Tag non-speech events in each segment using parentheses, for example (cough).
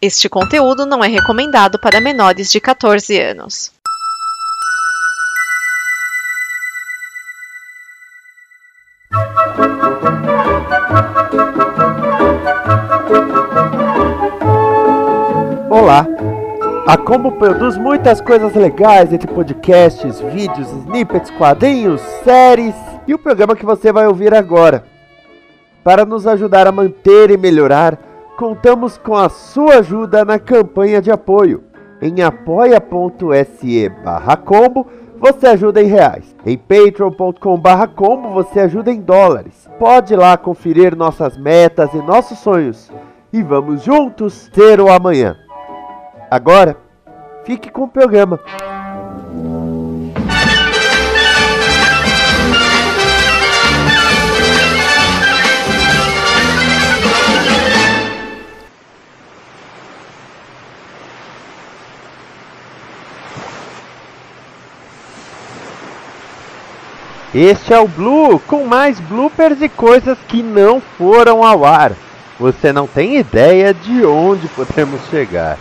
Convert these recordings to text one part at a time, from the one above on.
Este conteúdo não é recomendado para menores de 14 anos. Olá! A Combo produz muitas coisas legais entre podcasts, vídeos, snippets, quadrinhos, séries e o programa que você vai ouvir agora. Para nos ajudar a manter e melhorar, contamos com a sua ajuda na campanha de apoio. Em apoia.se combo você ajuda em reais. Em patreon.com combo você ajuda em dólares. Pode lá conferir nossas metas e nossos sonhos. E vamos juntos ter o amanhã. Agora, fique com o programa. Este é o Blue, com mais bloopers e coisas que não foram ao ar. Você não tem ideia de onde (laughs) podemos chegar.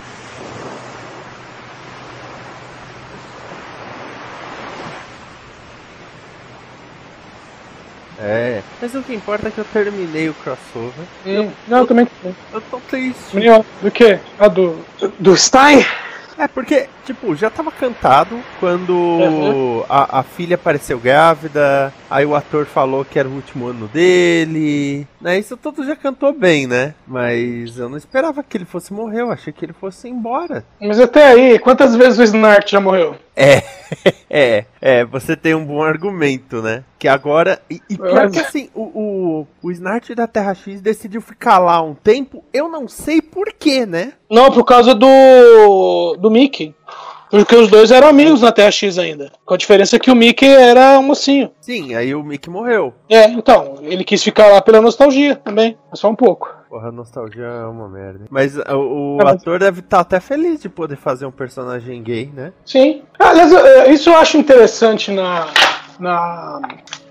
É, mas o que importa é que eu terminei o crossover. Hum, não, eu também. Eu tô triste. Menino, do que? Ah, do. Do Stein? É, porque, tipo, já tava cantado quando Uhum. a, a filha apareceu grávida, aí o ator falou que era o último ano dele, né? Isso tudo já cantou bem, né? Mas eu não esperava que ele fosse morrer, eu achei que ele fosse embora. Mas até aí, quantas vezes o Snart já morreu? É, (laughs) é, é, você tem um bom argumento, né? Que agora. E, e pior que assim, o, o, o Snart da Terra X decidiu ficar lá um tempo, eu não sei porquê, né? Não, por causa do. do Mickey. Porque os dois eram amigos na Terra X ainda. Com a diferença que o Mickey era um mocinho. Sim, aí o Mickey morreu. É, então, ele quis ficar lá pela nostalgia também. Só um pouco. Porra, a nostalgia é uma merda. Mas o, o É, mas- ator deve estar até feliz de poder fazer um personagem gay, né? Sim. Aliás, isso eu acho interessante na. na.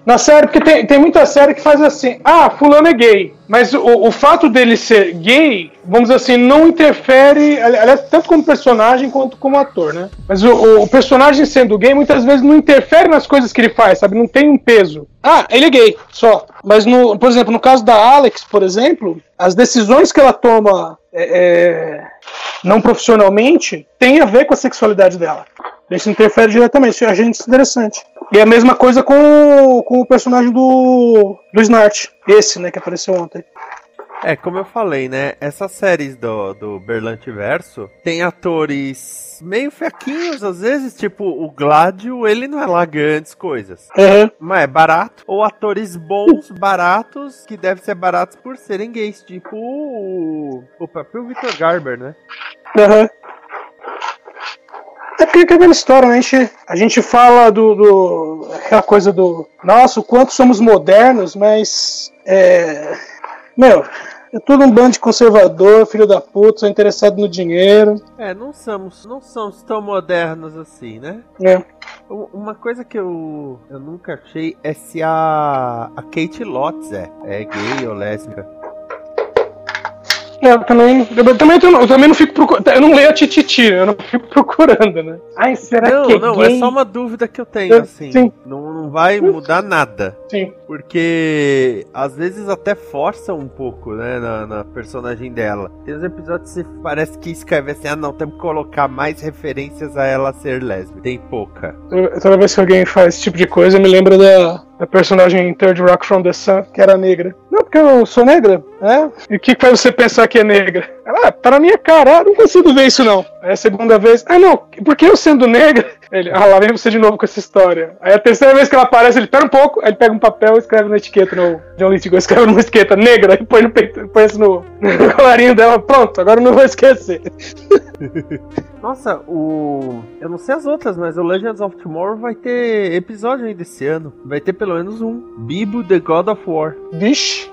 Na série, porque tem, tem muita série que faz assim, ah, fulano é gay. Mas o, o fato dele ser gay, vamos dizer assim, não interfere, ali- aliás, tanto como personagem quanto como ator, né? Mas o, o- personagem sendo gay muitas vezes não interfere nas coisas que ele faz, sabe? Não tem um peso. Ah, ele é gay, só. Mas, no, por exemplo, no caso da Alex, por exemplo, as decisões que ela toma é, é, não profissionalmente tem a ver com a sexualidade dela. Isso interfere diretamente, isso achei interessante. E a mesma coisa com, o- com o personagem do, do Snart, esse, né, que apareceu ontem. É, como eu falei, né? Essas séries do, do Berlante Verso tem atores meio fraquinhos, às vezes, tipo o Gladio, ele não é lá grandes coisas. Uhum. Mas é barato. Ou atores bons, baratos, que devem ser baratos por serem gays, tipo o, o próprio Victor Garber, né? Uhum. É porque é aquela história, né? A gente, a gente fala do, do. aquela coisa do. Nossa, o quanto somos modernos, mas. É. Meu, é tudo um bando de conservador, filho da puta, só interessado no dinheiro. É, não somos, não somos tão modernos assim, né? U- Uma coisa que eu, eu nunca achei é se a, a Kate Lotz é, é gay ou lésbica. É, eu também, eu também, eu também não fico procurando. Eu não leio a Tititi, eu não fico (laughs) procurando, né? Ai, será não, que é não, é só uma dúvida que eu tenho, É, assim. sim. Não, não vai mudar nada. Sim. Porque às vezes até força um pouco, né, na, na personagem dela. Tem uns episódios que parece que escreve assim, ah não, temos que colocar mais referências a ela ser lésbica. Tem pouca. Toda- vez que alguém faz esse tipo de coisa, me lembro da, da personagem em Third Rock from the Sun, que era negra. Não, porque eu sou negra, né? E o que, que faz você pensar que é negra? Ela, ah, tá na minha cara, ah, não consigo ver isso não. Aí a segunda vez, ah não, porque eu sendo negra? (laughs) Ele, ah, lá vem você de novo com essa história. Aí a terceira vez que ela aparece, ele pera um pouco, aí ele pega um papel e escreve na etiqueta no. John Lithgow (laughs) escreve numa etiqueta negra e põe no peito, põe isso no, (laughs) no colarinho dela. Pronto, agora eu não vou esquecer. Nossa, o. Eu não sei as outras, mas o Legends of Tomorrow vai ter episódio ainda esse ano. Vai ter pelo menos um. Bibo The God of War. Vixe.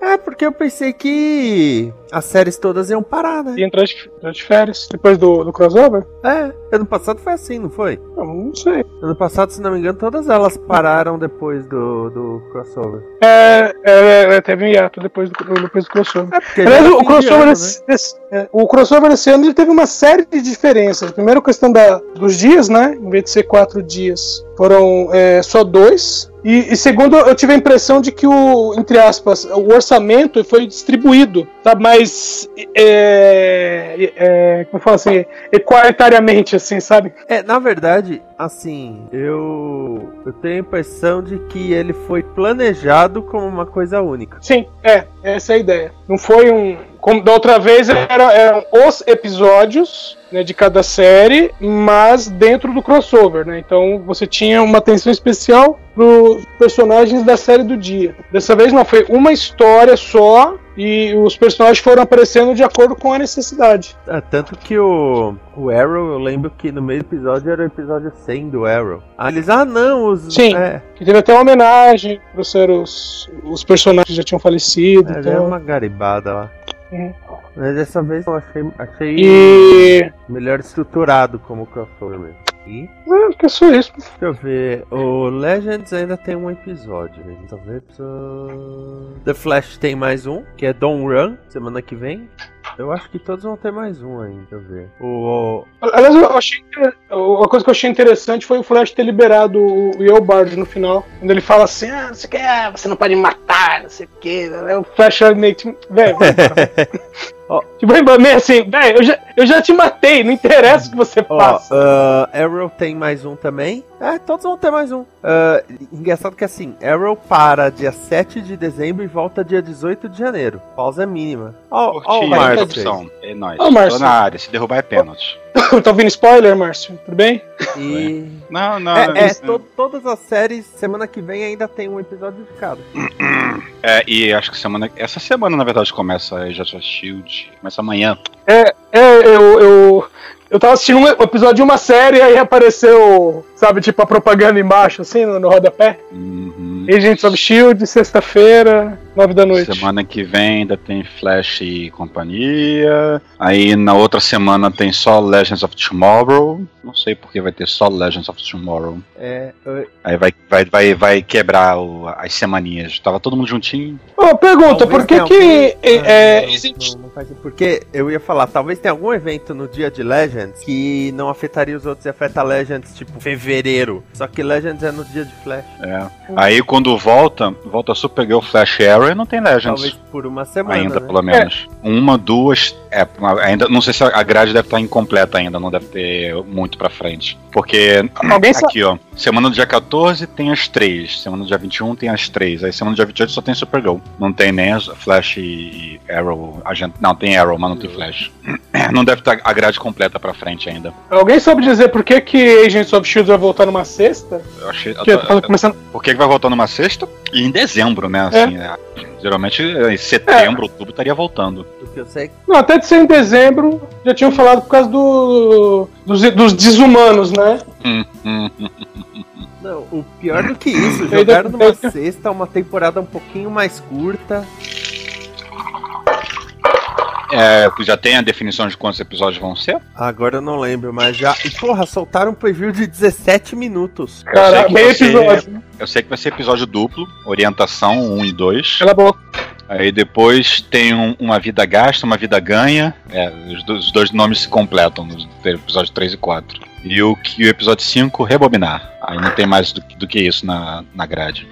É, porque eu pensei que as séries todas iam parar, né? E entrar de, férias depois do, do crossover? É, ano passado foi assim, não foi? Eu não sei. Ano passado, se não me engano, todas elas pararam depois do, do crossover. É, é, é, teve um hiato depois do, depois do crossover. É, Aliás, o crossover, ano, esse, esse- é, o crossover esse ano ele teve uma série de diferenças. Primeiro, a questão da, dos dias, né? Em vez de ser quatro dias, foram é, só dois. E, e segundo, eu tive a impressão de que o, entre aspas, o orçamento foi distribuído, sabe? Mais, é, é, como eu falo assim, equalitariamente, assim, sabe? É, na verdade, assim, eu eu tenho a impressão de que ele foi planejado como uma coisa única. Sim, é, essa é a ideia. Não foi um. Como da outra vez era- eram os episódios né, de cada série, mas dentro do crossover, né? Então você tinha uma atenção especial pros personagens da série do dia. Dessa vez não, foi uma história só e os personagens foram aparecendo de acordo com a necessidade. É, tanto que o, o Arrow, eu lembro que no meio do episódio era o episódio 100 do Arrow. Ah, eles, ah não, os. Sim. É, Que teve até uma homenagem para os, os personagens que já tinham falecido. é, é então. uma garibada lá. Uhum. Mas dessa vez eu achei, achei E. melhor estruturado como crossover mesmo. E, Ah, que é só isso. deixa eu ver, o Legends ainda tem um episódio. né? Ver, preciso- The Flash tem mais um, que é Don't Run, semana que vem. Eu acho que todos vão ter mais um ainda, deixa eu ver. O, Aliás, eu achei. Uma coisa que eu achei interessante foi o Flash ter liberado o Eobard no final. Quando ele fala assim: ah, você quer, você não pode me matar, não sei o. Aí o Flash é meio que. Velho, (laughs) Ó. Tipo, (laughs) meio assim, velho, eu já, eu já te matei, não interessa o que você Ó, faça. ah, Arrow tem mais um também. É, todos vão ter mais um. Ah, engraçado que assim, Arrow para dia 7 de dezembro e volta dia 18 de janeiro. Pausa mínima. Ó, ó o Márcio. É nóis. Ó, Márcio. Tô na área, se derrubar é pênalti. (coughs) tá ouvindo spoiler, Márcio? Tudo bem? E. Não, não. É, é, isso- to- todas as séries, semana que vem ainda tem um episódio de cada. (coughs) é, e acho que semana. Essa semana, na verdade, começa a Age of Shield. Começa amanhã. É, eu, eu, eu tava assistindo um episódio de uma série e aí apareceu, sabe, tipo a propaganda embaixo, assim, no, no rodapé. Uhum. Agents of Shield, sexta-feira, nove da noite. Semana que vem ainda tem Flash e companhia. Aí na outra semana tem só Legends of Tomorrow. Não sei porque vai ter só Legends of Tomorrow. É, eu- Aí vai, vai, vai, vai quebrar o- as semaninhas. Tava todo mundo juntinho. Ô, pergunta, talvez por que que é, Ah, faz- Porque eu ia falar, talvez tenha algum evento no dia de Legends que não afetaria os outros e afeta Legends, tipo fevereiro. Só que Legends é no dia de Flash. É. Aí quando volta, volta Supergirl Flash Arrow e não tem Legends. Talvez por uma semana. ainda, né? pelo menos. Uma, duas. É, ainda não sei se a grade deve estar incompleta ainda, não deve ter muito pra frente. Porque Alguém aqui, ó. Semana do dia 14 tem as três. Semana do dia 21 tem as três. Aí semana do dia 28 só tem Supergirl. Não tem nem as Flash e Arrow. A gente, não, tem Arrow, mas não tem Flash. (clears throat) Não deve estar a grade completa pra frente ainda. Alguém sabe dizer por que que Agents of Shield vai voltar numa sexta? Eu achei. Que eu tô- começando... Por que que vai voltar numa sexta? E em dezembro, né? Assim, é. Geralmente em setembro, outubro estaria voltando. Do que eu sei. Não, até de ser em dezembro, já tinham falado por causa do, dos, dos desumanos, né? Não, o pior do que isso, (laughs) jogaram numa sexta, uma temporada um pouquinho mais curta. É, já tem a definição de quantos episódios vão ser? Agora eu não lembro, mas já. E porra, soltaram um preview de 17 minutos. Cara, que meio ser- episódio. né? Eu sei que vai ser episódio duplo, orientação 1 e 2. Cala a boca. Aí depois tem um- uma vida gasta, uma vida ganha. É, os, do- os dois nomes se completam nos episódios 3 e 4. E o, que- o episódio 5, rebobinar. Aí não tem mais do, que- do que isso na, na grade.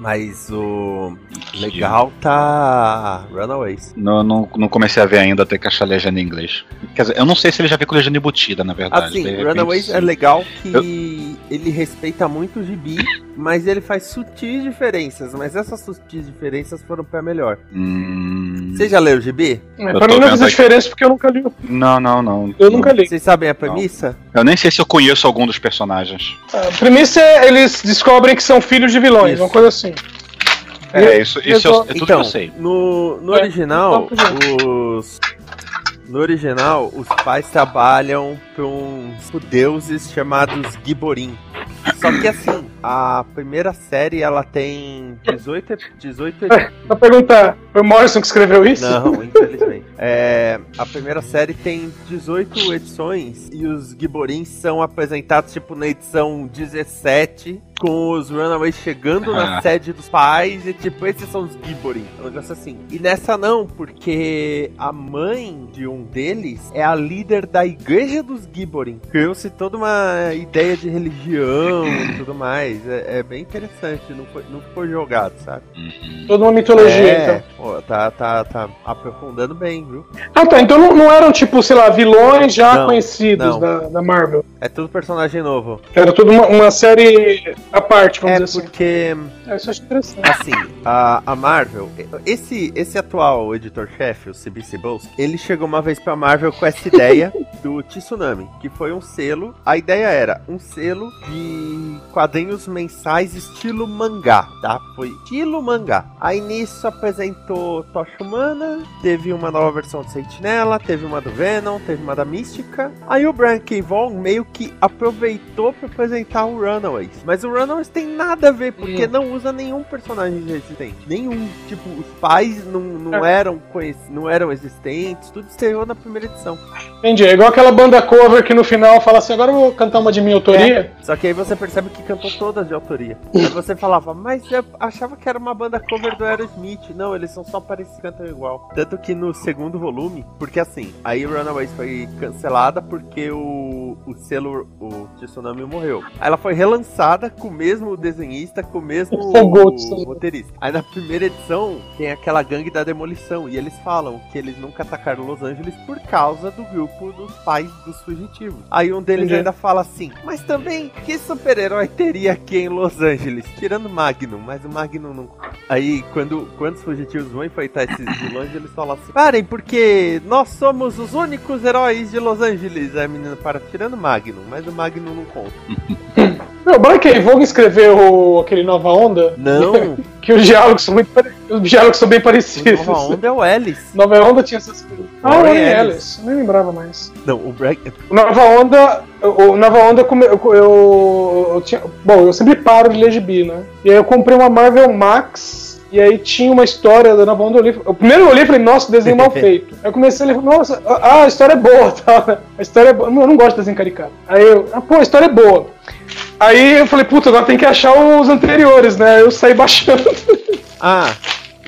Mas o. Legal tá. Runaways. Não, não, não comecei a ver ainda até que achar a legenda em inglês. Quer dizer, eu não sei se ele já veio com legenda embutida, na verdade. Assim, Runaways é legal que ele respeita muito o gibi, mas ele faz sutis diferenças. Mas essas sutis diferenças foram pra melhor. Hum, Você já leu o gibi? É, Eu pra mim não aqui. diferença porque eu nunca li. Não, não, não. Eu Não. nunca li. Vocês sabem a premissa? Eu nem sei se eu conheço algum dos personagens. A premissa é eles descobrem que são filhos de vilões, Isso. uma coisa assim. É, isso, isso eu- é, tudo então, que eu sei. no, no É, original, então, os. No original, os pais trabalham para uns deuses chamados Giborim. Só que assim, a primeira série ela tem 18, ep- 18 É, Pra perguntar, foi o Morrison que escreveu isso? Não, infelizmente. (laughs) É, a primeira série tem 18 edições e os Giborins são apresentados tipo na edição 17, com os Runaways chegando na Ah. sede dos pais e tipo, esses são os Giborins. Um negócio assim. E nessa não, porque a mãe de um deles é a líder da igreja dos Giborin. Criou-se toda uma ideia de religião e tudo mais. É, é bem interessante, não foi, não foi jogado, sabe? Uhum. Toda uma mitologia, é, então. pô, tá, tá, tá aprofundando bem, viu? Ah, tá. Então não, não eram, tipo, sei lá, vilões já Não, conhecidos não. Da, da Marvel. É tudo personagem novo. Era tudo uma, uma série à parte, vamos É dizer porque, assim. É, isso eu acho interessante. assim, a, a Marvel, esse, esse atual editor-chefe, o C.B. Cebulski, ele chegou uma vez pra Marvel com essa ideia do Tsunami, que foi um selo. A ideia era um selo de quadrinhos mensais estilo mangá, tá? Foi estilo mangá. Aí nisso apresentou Tocha Humana, teve uma nova versão de Sentinela, teve uma do Venom, teve uma da Mística. Aí o Brian K. Vaughan meio que aproveitou pra apresentar o Runaways. Mas o Runaways tem nada a ver, porque Hum. não usa nenhum personagem existente. Nenhum. Tipo, os pais não, não eram conhecidos, não eram existentes, tudo estreou na primeira edição. Entendi. É igual aquela banda cover que no final fala assim: agora eu vou cantar uma de minha autoria. Só que aí você percebe que cantou todas de autoria. aí você falava, mas eu achava que era uma banda cover do Aerosmith. Não, eles são só parecidos, cantam igual. Tanto que no segundo volume, porque assim, aí Runaways foi cancelada porque o, o selo, o Tsunami morreu. Aí ela foi relançada com o mesmo desenhista, com o mesmo (laughs) o roteirista. Aí na primeira edição tem aquela gangue da demolição e eles falam que eles nunca atacaram Los Angeles por causa do grupo dos pais dos fugitivos. Aí um deles Entendi. ainda fala assim: Mas também, que super-herói teria aqui em Los Angeles? Tirando Magnum, mas o Magnum não. Aí, quando, quando os fugitivos vão enfrentar esses vilões, eles falam assim: Parem, porque nós somos os únicos heróis de Los Angeles. Aí a menina para, tirando Magnum, mas o Magnum não conta. (laughs) Meu, o Brian K. Vaughan escreveu aquele Nova Onda, Não, (laughs) que os diálogos são muito pare- os diálogos são bem o parecidos. Nova Onda é o Alice. Nova Onda tinha essas coisas. Ah, o Warren Warren Ellis. Ellis. Nem lembrava mais. Não, o. O Nova Onda, o Nova Onda come- eu, eu, eu tinha, bom, eu sempre paro de ler gibi, né? E aí eu comprei uma Marvel Max e aí tinha uma história da Nova Onda. Eu li, o primeiro eu li e falei, nossa, desenho mal (laughs) feito. Aí eu comecei a ler, nossa, ah, a história é boa, (laughs) tá? A história é boa. Eu não gosto de desenho caricato. Aí eu, ah, pô, a história é boa. Aí eu falei, puta, agora tem que achar os anteriores, né? Eu saí baixando. Ah,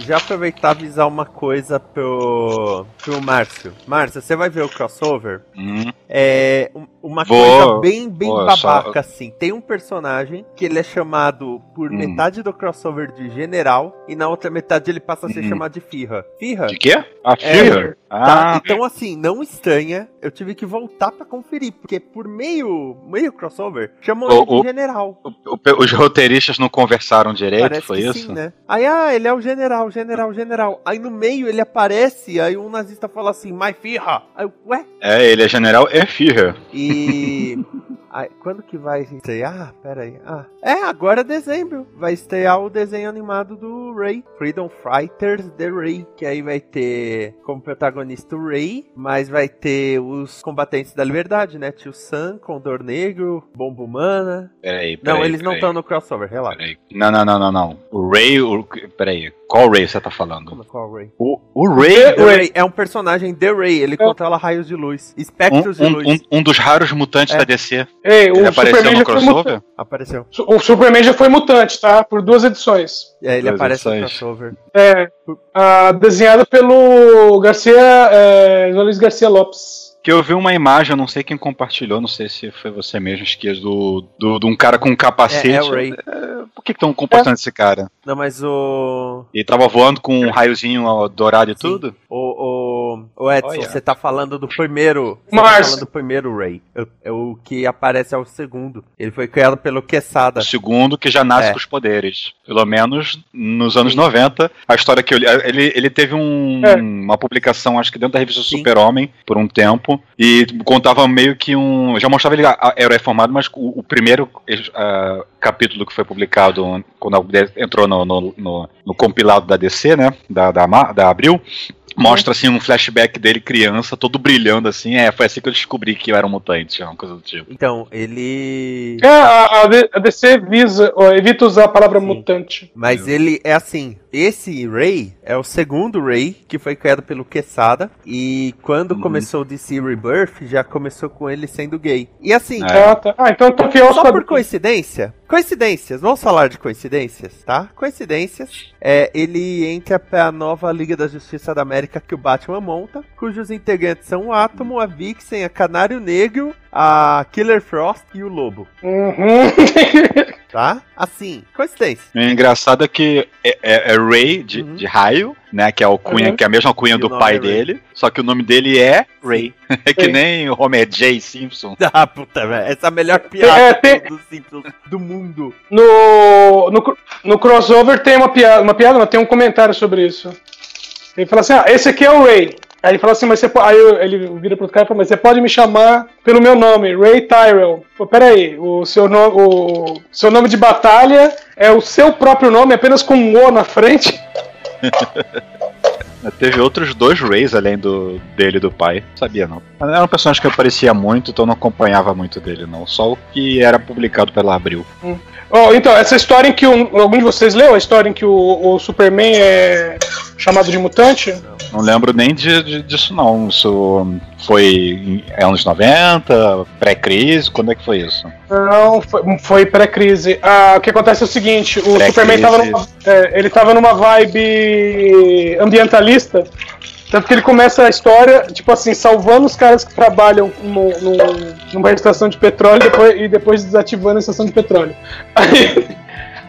já aproveitar avisar uma coisa pro, pro Márcio. Márcio, você vai ver o crossover? Hum. É um- uma Vou. coisa bem, bem Vou, babaca, só- assim. Tem um personagem que ele é chamado por Hum. metade do crossover de general e na outra metade ele passa a ser Uhum. chamado de Firra. Firra? De quê? A É, Fear? Tá, Ah, então assim, não estranha, eu tive que voltar pra conferir, porque por meio, meio crossover, chamam O- ele de general. o- o- os roteiristas não conversaram direito, Parece foi isso? sim, né? Aí, ah, ele é o general, general, general. Aí no meio ele aparece, aí um nazista fala assim, my firra. Aí, eu, ué? É, ele é general e Fear. E. (laughs) aí, quando que vai estrear? Ah, pera aí. Ah, é, agora é dezembro. Vai estrear o desenho animado do Ray. Freedom Fighters The Ray. Que aí vai ter como protagonista o Ray, mas vai ter os combatentes da liberdade, né? Tio Sam, Condor Negro, Bomba Humana. Peraí, Não, peraí. eles não estão no crossover, relaxa. Peraí. Não, não, não, não, não. O Ray. O, peraí, qual Ray você tá falando? Como é qual Ray? O, o Ray. The Ray é um personagem The Ray, ele controla raios de luz, Um, espectros de um- luz. um- um dos raros mutantes É. da DC. Ei, Ele o apareceu Superman, no já foi mutante. crossover? Apareceu. o Superman já foi mutante, tá? Por duas edições. É, ele Duas aparece no edições. crossover. É, ah, desenhada pelo Garcia, é, Luiz Garcia Lopes. Que eu vi uma imagem, eu não sei quem compartilhou, não sei se foi você mesmo, esqueci, do, do, de um cara com um capacete. É, é o Ray. É, por que estão compartilhando esse cara? Não, mas o. Ele tava voando com um raiozinho dourado e Sim. tudo? O, o, o Edson, Olha. você tá falando do primeiro. Você tá falando do primeiro Ray. É o- o que aparece é o segundo. Ele foi criado pelo Quesada. O segundo que já nasce É. com os poderes. Pelo menos nos anos Sim. 90. A história que eu li. Ele, ele teve um- É. uma publicação, acho que dentro da revista Sim. Super-Homem, por um tempo. E contava meio que um. Já mostrava ele a- herói formado, mas o, o primeiro ah, capítulo que foi publicado quando entrou no, no- no- no compilado da DC, né? Da, da, da Abril. Mostra assim um flashback dele criança, todo brilhando assim. É, foi assim que eu descobri que eu era um mutante, uma coisa do tipo. Então, ele. É, a, a DC visa, evita usar a palavra Sim. mutante. Mas ele é assim. Esse Ray é o segundo Ray que foi criado pelo Quesada. E quando Uhum. começou o DC Rebirth, já começou com ele sendo gay. E assim, É. Ah, tá. Ah, então tô fiel aos Só por coincidência? Coincidências, vamos falar de coincidências, tá? Coincidências. É, ele entra pra nova Liga da Justiça da América que o Batman monta, cujos integrantes são o Átomo, a Vixen, a Canário Negro, a Killer Frost e o Lobo, Uhum. tá? Assim, coincidência. O engraçado é que é, é- é Ray de, Uhum. de raio, né? Que é o cunha, Uhum. que é a mesma cunha E o do pai é dele. Só que o nome dele é Ray. (laughs) É que nem o Homer J. Simpson. (laughs) Ah, puta, velho. Essa é a melhor piada É, tem- do Simpsons do mundo. No, no, no crossover tem uma piada, uma piada, não, tem um comentário sobre isso. Ele fala assim: ah, esse aqui é o Ray. Aí ele fala assim, mas você pode. Aí ele vira pro cara e fala, mas você pode me chamar pelo meu nome, Ray Tyrell. Pô, peraí, o seu, no, o seu nome de batalha é o seu próprio nome, apenas com um O na frente. (laughs) Teve outros dois Rays além do dele e do pai. Sabia não. Era um personagem que aparecia muito, então não acompanhava muito dele, não. Só o que era publicado pela Abril. Oh, então, essa história em que um, algum de vocês leu a história em que o, o Superman é chamado de mutante? Não lembro nem de, de- disso, não. Isso foi em é anos 90, pré-crise, quando é que foi isso? Não, foi, foi pré-crise. Ah, o que acontece é o seguinte, o. Superman tava numa, é, ele tava numa vibe ambientalista, tanto que ele começa a história, tipo assim, salvando os caras que trabalham no, no- numa estação de petróleo depois, e depois desativando a estação de petróleo. (laughs) Aí,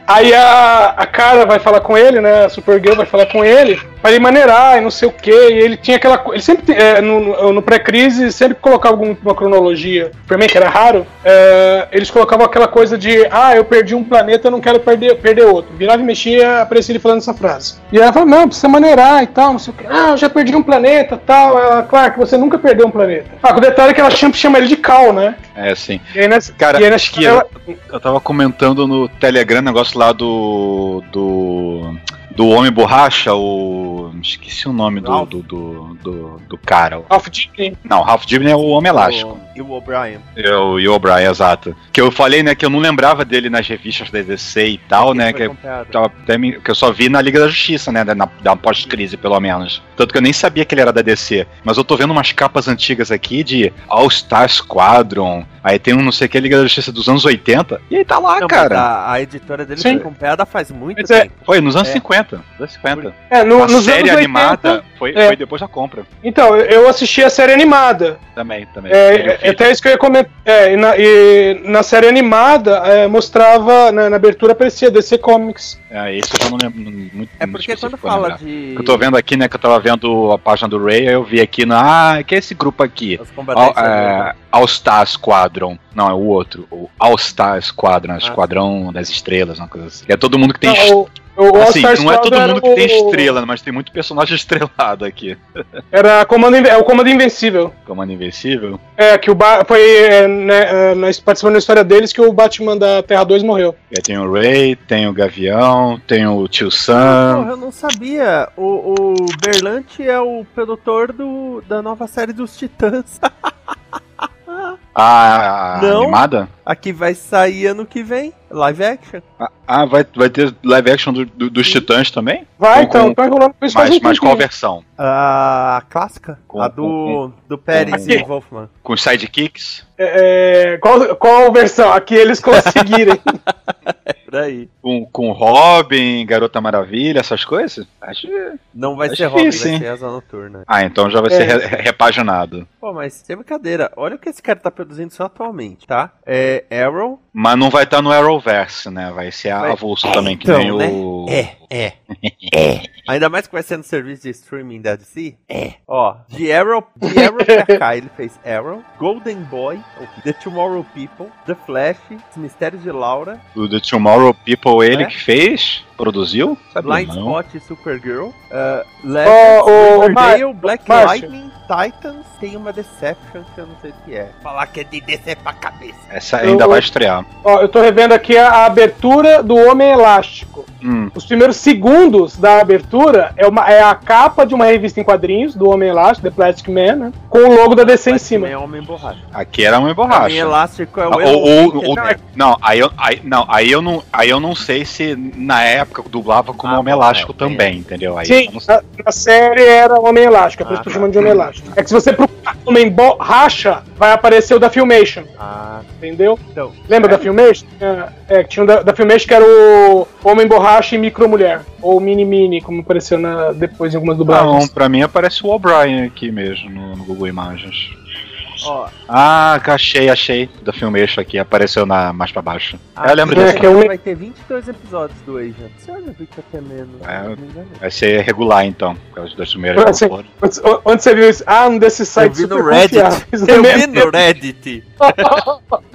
aí a, a cara vai falar com ele, né, a Supergirl vai falar com ele, pra ele maneirar e não sei o que, e ele tinha aquela ele sempre, é, no, no- pré-crise, sempre colocava alguma cronologia, Superman, que era raro, é, eles colocavam aquela coisa de, ah, eu perdi um planeta, eu não quero perder, perder outro. Virava e mexia, aparecia ele falando essa frase. E ela falava, não, precisa maneirar e tal, não sei o que. Ah, eu já perdi um planeta tal. Ela, claro que você nunca perdeu um planeta. Ah, o detalhe é que ela sempre chama ele de Cal, né? É assim. E aí nessa, Cara, e aí nessa que ela- eu tava comentando no Telegram negócio lá do. do. Do Homem Borracha, o. Esqueci o nome do, do, do, do, do cara. Ralph Dibny. Não, Ralph Dibny é o Homem Elástico. E o O'Brien. É o e o O'Brien, exato. Que eu falei, né, que eu não lembrava dele nas revistas da DC e tal, né? Que, até me- que eu só vi na Liga da Justiça, né? Na, da pós-crise, pelo menos. Tanto que eu nem sabia que ele era da DC. Mas eu tô vendo umas capas antigas aqui de All-Star Squadron. Aí tem um não sei o que Liga da Justiça dos anos 80. E aí tá lá, Não, cara. a, a editora dele Sim. foi comprada faz muito Mas é- tempo. Foi nos anos É. 50. Anos 50. É, no, nos série anos 80, animada foi, é. foi depois da compra. Então, eu- assisti a série animada. Também, também. É, é, vi. até isso que eu ia comentar. É, e, na, e na série animada é, mostrava, na, na abertura aparecia DC Comics. É, isso eu já não lembro muito É porque quando fala lembrar. de. Eu tô vendo aqui, né, que eu tava vendo a página do Ray, aí eu vi aqui na. Ah, que é esse grupo aqui? Os All, combatentes. é, All Star Squadron. Não, é o outro. O All Star Squadron, Ah. Esquadrão das Estrelas, uma coisa assim. É todo mundo que tem. Não, o, o assim, não é todo mundo que tem o- estrela, mas tem muito personagem (laughs) estrelado aqui. Era comando, é o Comando Invencível. Comando Invencível. É, que o ba foi é, né, é, nós participando da história deles que o Batman da Terra 2 morreu. E aí tem o Ray, tem o Gavião, tem o Tio Sam. Porra, eu não sabia. O, o Berlante é o produtor do, da nova série dos Titãs. (laughs) A, a Não. animada? A que vai sair ano que vem. Live action. Ah, vai, vai ter live action do- do- dos Titãs também? Vai, Com- então, tá com isso faz Mas, mas qual versão? A clássica. Com- a do, com- do Pérez e Wolfman. Com os sidekicks? É, qual, qual versão? A que eles conseguirem. (laughs) Por aí. Com, com Robin, Garota Maravilha, essas coisas? Acho que- Não vai Acho ser Robin, difícil, vai hein? ser Asa Noturna. Ah, então já vai É. ser re- repaginado. Pô, mas sem brincadeira. Olha o que esse cara tá produzindo só atualmente, tá? É Arrow. Mas não vai estar no Arrowverse, né? Vai ser Vai- avulso também, que então, nem né? o. É, é, é. Ainda mais que vai ser no serviço de streaming da DC. É. Ó, de Arrow, de Arrow pra cá, ele fez Arrow, Golden Boy, The Tomorrow People, The Flash, Os Mistérios de Laura, O The Tomorrow People, ele É? que fez? Produziu? Sabia Blind não. Spot e Supergirl, uh, Legends, ô, Riverdale, Black. Lightning, Titans, tem uma Deception que eu não sei o que é. Falar que é de descer pra cabeça. Essa ainda Eu- vai estrear. Ó, eu tô revendo aqui a, a abertura do Homem Elástico. Hum. Os primeiros segundos da abertura é, uma, é a capa de uma revista em quadrinhos do Homem Elástico, The Plastic Man, né? Com o logo da DC em cima. É homem borracha. Aqui era Homem borracha. elástico é o Ou, ou- ou- não, aí eu, aí, não, aí eu não, aí eu não sei se na época dublava como Ah, Homem Elástico é, também, entendeu? Aí Sim, na, na série era Homem Elástico, é por Ah, isso que eu tá. chamando de Homem Elástico. É que se você procurar Homem Borracha, vai aparecer o da Filmation, Ah, entendeu? então. Lembra da Filmation? É, é, que tinha um da, da Filmation que era o Homem Borracha e Micro Mulher. Ou Mini Mini, como apareceu na, depois em algumas Não, dublagens. pra mim aparece o O'Brien aqui mesmo no, no Google Imagens. Ó, Ah, achei, achei. Da Filmation aqui, apareceu na, mais pra baixo. a eu lembro É, que é um- vai ter 22 episódios do Agent. Você olha, que até menos. É, me engano. Vai ser regular então, causa das primeiras Assim. Onde, você viu isso? Ah, um desses Eu sites vi no Reddit. Eu né? vi (laughs) no Reddit. (laughs)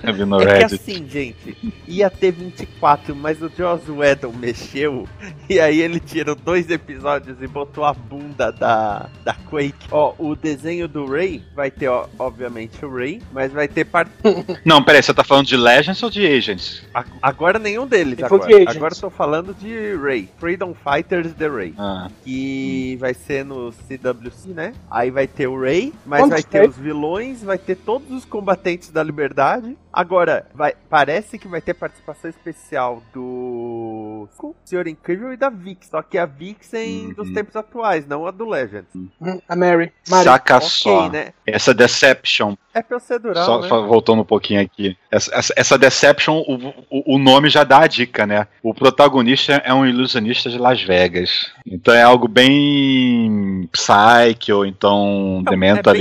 Eu vi no É que Reddit. assim, gente, ia ter 24, mas o Joss Whedon mexeu e aí ele tirou dois episódios e botou a bunda da, da Quake. Ó, o desenho do Ray vai ter, ó, obviamente, o Ray, mas vai ter parte. (laughs) Não, peraí, você tá falando de Legends ou de Agents? Agora nenhum deles, agora. de. Agora eu tô falando de Ray. Freedom Fighters The Ray. Ah, Que vai ser no CWC, né? Aí vai ter o Ray, mas Onde vai ter é? os vilões, vai ter todos os combatentes da liberdade. Agora, vai, parece que vai ter participação especial do Senhor Incrível e da Vix. Só que a Vixen Uhum. dos tempos atuais, não a do Legends. Hum, A Mary. Mari. saca ok, só. né? Essa Deception, É procedural, só né? fa- voltando um pouquinho aqui. Essa, essa- essa Deception, o, o, o nome já dá a dica, né? O protagonista é um ilusionista de Las Vegas. Então é algo bem psyche, ou então É bem merda,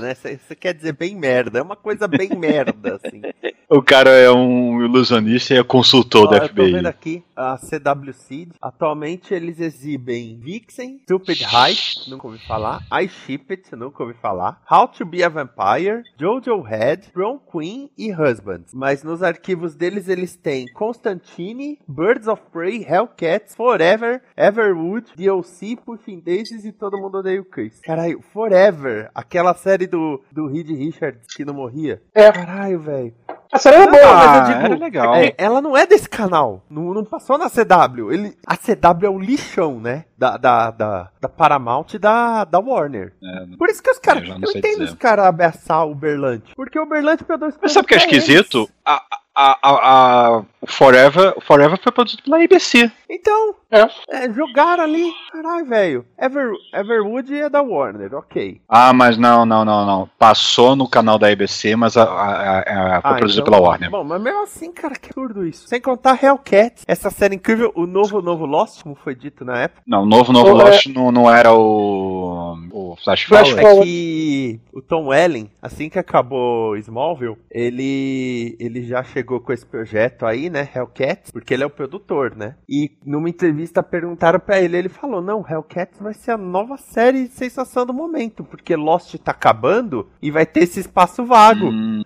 né? Você quer dizer bem merda. É uma coisa bem (laughs) merda, assim. O cara é um ilusionista e é consultor Ó, do eu tô vendo FBI. aqui a CW Seed. Atualmente eles exibem Vixen, Stupid Hype, nunca ouvi falar. I Ship It, nunca ouvi falar. How to Be a Vampire, Jojo Head, Prom Queen e Husband. Mas nos arquivos deles eles têm Constantine, Birds of Prey, Hellcats, Forever, Everwood, DLC, Pushing Daisies e Todo Mundo Odeia o Chris. Caralho, Forever, aquela série do, do Reed Richards que não morria. É. Caralho, velho. A série era boa. mas eu Ah, digo, era legal. é, ela não é desse canal. Não, não passou na CW. Ele, a CW é o lixão, né? Da, da, da, da Paramount e da, da Warner. É, Por isso que os caras. Eu Eu, entendo dizer. os caras abraçar o Berlante. Porque o Berlante produz Mas sabe o que é esquisito? eles. A, a, a, a- o Forever, Forever foi produzido pela ABC. Então, É. é, jogaram ali. Caralho, velho. Ever, Everwood é da Warner, ok. Ah, mas não, não, não, não. Passou no canal da ABC, mas a, a, a- a- foi Ah, produzido então- pela Warner. Bom, mas mesmo assim, cara, que absurdo isso. Sem contar Hellcat, essa série incrível, o novo, novo Lost, como foi dito na época. Não, o novo, novo Ou é- Lost não, não era o, o Flash, Flash Forward. É que o Tom Welling, assim que acabou Smallville, ele, ele já chegou com esse projeto aí, né, Hellcats, porque ele é o produtor, né? E numa entrevista perguntaram pra ele, ele falou: "Não, Hellcats vai ser a nova série sensação do momento, porque Lost tá acabando e vai ter esse espaço vago". Hum.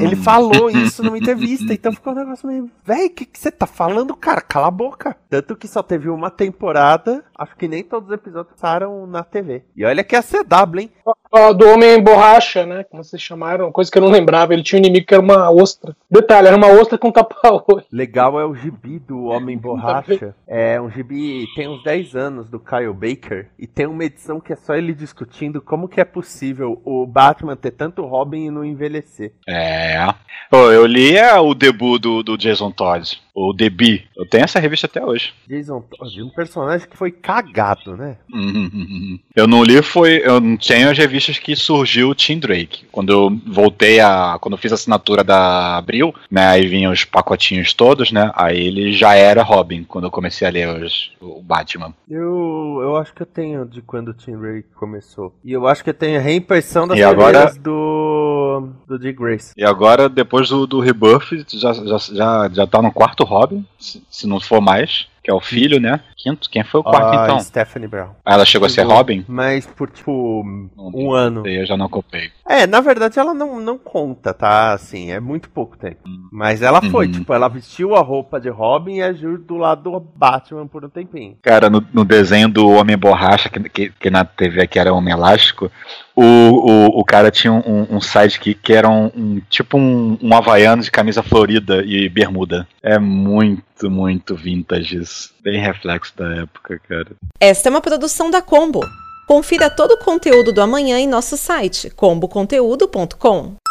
Ele falou isso numa entrevista, então ficou um negócio meio, véi, o que que você tá falando, cara? Cala a boca. Tanto que só teve uma temporada, acho que nem todos os episódios passaram na TV. E olha que é a CW, hein? Do Homem Borracha, né? Como vocês chamaram, coisa que eu não lembrava. Ele tinha um inimigo que era uma ostra. Detalhe, era uma ostra com tapa-olho. Legal é o gibi do Homem (laughs) Borracha. É um gibi, tem uns 10 anos do Kyle Baker. E tem uma edição que é só ele discutindo como que é possível o Batman ter tanto Robin e não envelhecer. É. Pô, eu li é, o debut do, do Jason Todd, o Debi. Eu tenho essa revista até hoje. Jason Todd, um personagem que foi cagado, né? Uhum. (laughs) Eu não li, foi. Eu não tenho as revistas que surgiu o Tim Drake. Quando eu voltei a. Quando eu fiz a assinatura da Abril, né? Aí vinham os pacotinhos todos, né? Aí ele já era Robin quando eu comecei a ler os, o Batman. Eu, eu acho que eu tenho de quando o Tim Ray começou. E eu acho que eu tenho a reimpressão das E agora- do. do Dick Grace. E agora, depois do, do Rebirth, já, já, já, já tá no quarto Robin, se, se não for mais, que é o filho, né? Quinto, quem foi o quarto Ah, então? Stephanie Brown. Ah, ela chegou a ser. Robin? Mas por tipo um ano. Eu já não comprei. É, na verdade ela não, não conta, tá? Assim, é muito pouco tempo. Mas ela foi, Uhum. tipo, ela vestiu a roupa de Robin e agiu do lado do Batman por um tempinho. Cara, no, no desenho do Homem Borracha, que, que, que na TV aqui era Homem Elástico, o, o, o cara tinha um, um sidekick que era um, um- tipo um, um havaiano de camisa florida e bermuda. É muito muito, muito vintages. Bem reflexo da época, cara. Esta é uma produção da Combo. Confira todo o conteúdo do amanhã em nosso site comboconteúdo.com.